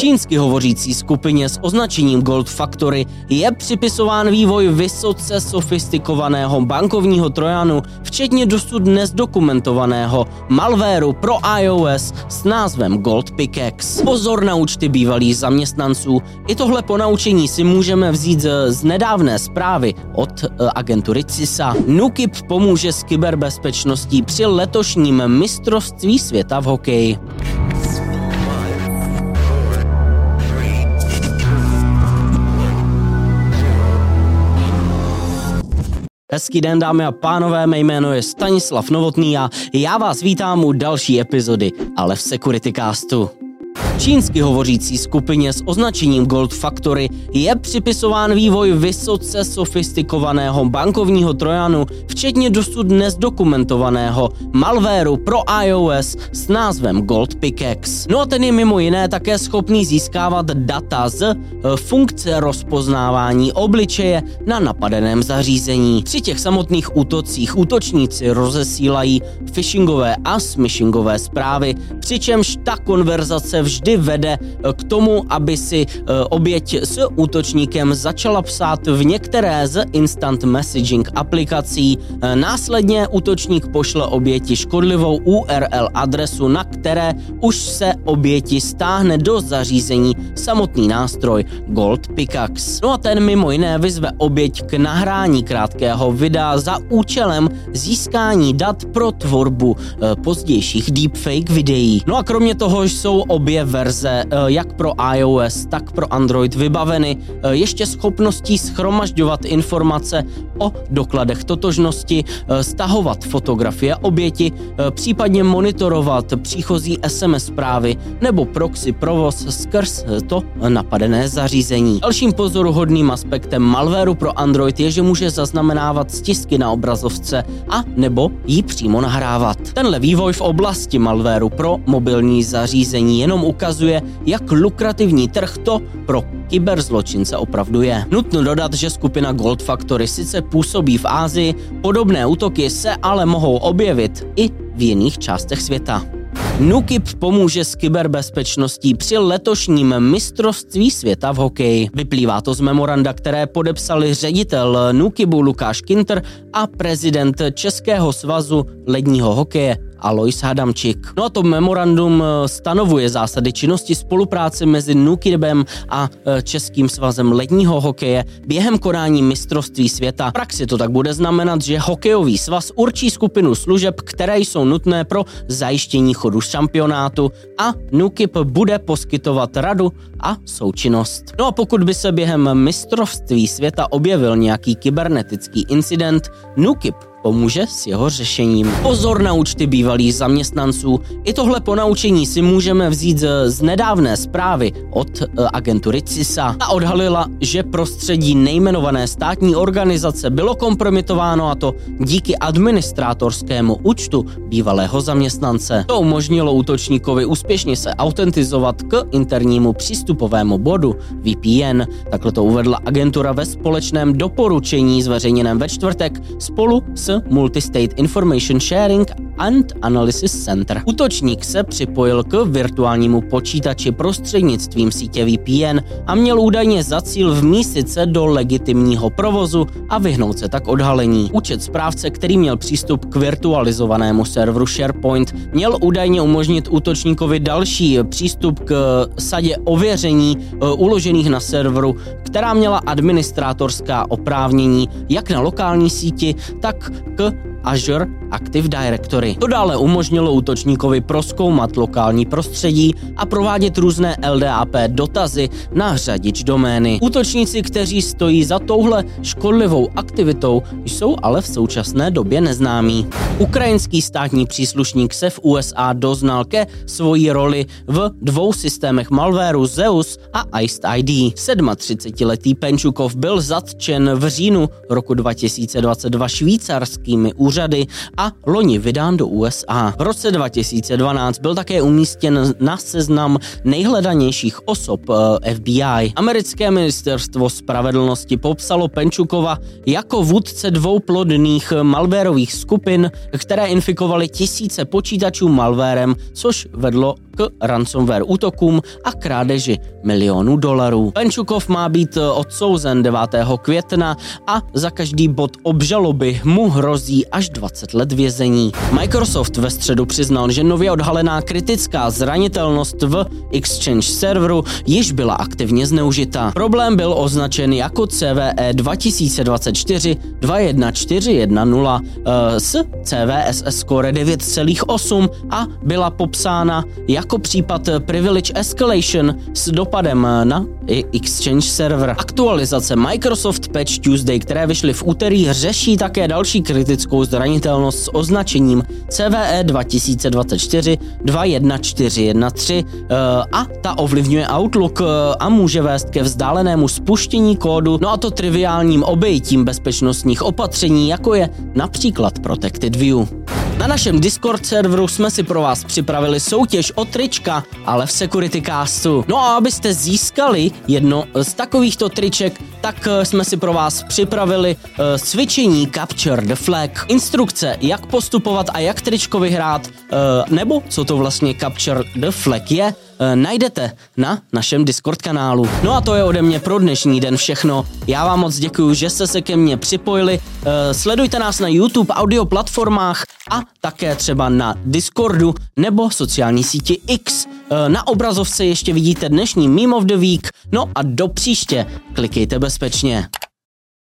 Čínsky hovořící skupině s označením Gold Factory je připisován vývoj vysoce sofistikovaného bankovního trojanu, včetně dosud nezdokumentovaného malvéru pro iOS s názvem Gold Pickaxe. Pozor na účty bývalých zaměstnanců, i tohle ponaučení si můžeme vzít z nedávné zprávy od eh, agentury CISA. Nukip pomůže s kyberbezpečností při letošním mistrovství světa v hokeji. Hezký den dámy a pánové, mé jméno je Stanislav Novotný a já vás vítám u další epizody, ale v Security Castu. Čínsky hovořící skupině s označením Gold Factory je připisován vývoj vysoce sofistikovaného bankovního trojanu, včetně dosud nezdokumentovaného malvéru pro iOS s názvem Gold Pickaxe. No a ten je mimo jiné také schopný získávat data z eh, funkce rozpoznávání obličeje na napadeném zařízení. Při těch samotných útocích útočníci rozesílají phishingové a smishingové zprávy, přičemž ta konverzace vždy vždy vede eh, k tomu, aby si eh, oběť s útočníkem začala psát v některé z instant messaging aplikací. Eh, následně útočník pošle oběti škodlivou URL adresu, na které už se oběti stáhne do zařízení samotný nástroj Gold Pickaxe. No a ten mimo jiné vyzve oběť k nahrání krátkého videa za účelem získání dat pro tvorbu pozdějších deepfake videí. No a kromě toho jsou obě verze, eh, jak pro iOS, tak pro Android vybaveny eh, ještě schopností schromažďovat informace o dokladech totožnosti, eh, stahovat fotografie oběti, případně monitorovat příchozí SMS zprávy nebo proxy provoz skrz to napadené zařízení. Dalším pozoruhodným aspektem malwareu pro Android je, že může zaznamenávat stisky na obrazovce a nebo ji přímo nahrávat. Tenhle vývoj v oblasti malwareu pro mobilní zařízení jenom ukazuje, jak lukrativní trh to pro kyberzločince opravdu je. Nutno dodat, že skupina Gold Factory sice působí v Ázii, podobné útoky se ale mohou objevit i v jiných částech světa. Nukip pomůže s kyberbezpečností při letošním mistrovství světa v hokeji. Vyplývá to z memoranda, které podepsali ředitel Nukibu Lukáš Kinter a prezident Českého svazu ledního hokeje Alois Hadamčík. No a to memorandum eh, stanovuje zásady činnosti spolupráce mezi Nukibem a eh, Českým svazem ledního hokeje během konání mistrovství světa. V praxi to tak bude znamenat, že hokejový svaz určí skupinu služeb, které jsou nutné pro zajištění chodu šampionátu a Nukib bude poskytovat radu a součinnost. No a pokud by se během mistrovství světa objevil nějaký kybernetický incident, Nukib pomůže s jeho řešením. Pozor na účty bývalých zaměstnanců. I tohle ponaučení si můžeme vzít z nedávné zprávy od e, agentury CISA. Ta odhalila, že prostředí nejmenované státní organizace bylo kompromitováno a to díky administrátorskému účtu bývalého zaměstnance. To umožnilo útočníkovi úspěšně se autentizovat k internímu přístupovému bodu VPN. Takhle to uvedla agentura ve společném doporučení zveřejněném ve čtvrtek spolu s Multistate Information Sharing and Analysis Center. Útočník se připojil k virtuálnímu počítači prostřednictvím sítě VPN a měl údajně za cíl vmístit se do legitimního provozu a vyhnout se tak odhalení. Účet správce, který měl přístup k virtualizovanému serveru SharePoint, měl údajně umožnit útočníkovi další přístup k sadě ověření e, uložených na serveru, která měla administrátorská oprávnění jak na lokální síti, tak k Azure Active Directory. To dále umožnilo útočníkovi proskoumat lokální prostředí a provádět různé LDAP dotazy na řadič domény. Útočníci, kteří stojí za touhle škodlivou aktivitou, jsou ale v současné době neznámí. Ukrajinský státní příslušník se v USA doznal ke svojí roli v dvou systémech malwareu Zeus a Iced ID. 37-letý Penčukov byl zatčen v říjnu roku 2022 švýcarskými úřady úřady a loni vydán do USA. V roce 2012 byl také umístěn na seznam nejhledanějších osob eh, FBI. Americké ministerstvo spravedlnosti popsalo Penčukova jako vůdce dvou plodných malwareových skupin, které infikovaly tisíce počítačů malwarem, což vedlo k ransomware útokům a krádeži milionů dolarů. Penčukov má být odsouzen 9. května a za každý bod obžaloby mu hrozí až 20 let vězení. Microsoft ve středu přiznal, že nově odhalená kritická zranitelnost v Exchange serveru již byla aktivně zneužita. Problém byl označen jako CVE 2024 21410 s CVSS score 9,8 a byla popsána jako případ Privilege Escalation s dopadem na Exchange server. Aktualizace Microsoft Patch Tuesday, které vyšly v úterý, řeší také další kritickou zranitelnost s označením CVE 2024 21413 a ta ovlivňuje Outlook eh, a může vést ke vzdálenému spuštění kódu, no a to triviálním obejitím bezpečnostních opatření, jako je například Protected View. Na našem Discord serveru jsme si pro vás připravili soutěž o trička, ale v Security Castu. No a abyste získali jedno z takovýchto triček, tak eh, jsme si pro vás připravili uh, cvičení Capture the Flag. Instrukce, jak postupovat a jak tričko vyhrát, uh, nebo co to vlastně Capture the Flag je, Eh, najdete na našem Discord kanálu. No a to je ode mě pro dnešní den všechno. Já vám moc děkuji, že jste se ke mně připojili. Eh, sledujte nás na YouTube, audio platformách a také třeba na Discordu nebo sociální síti X. Eh, na obrazovce ještě vidíte dnešní Meme of the Week. No a do příště klikejte bezpečně.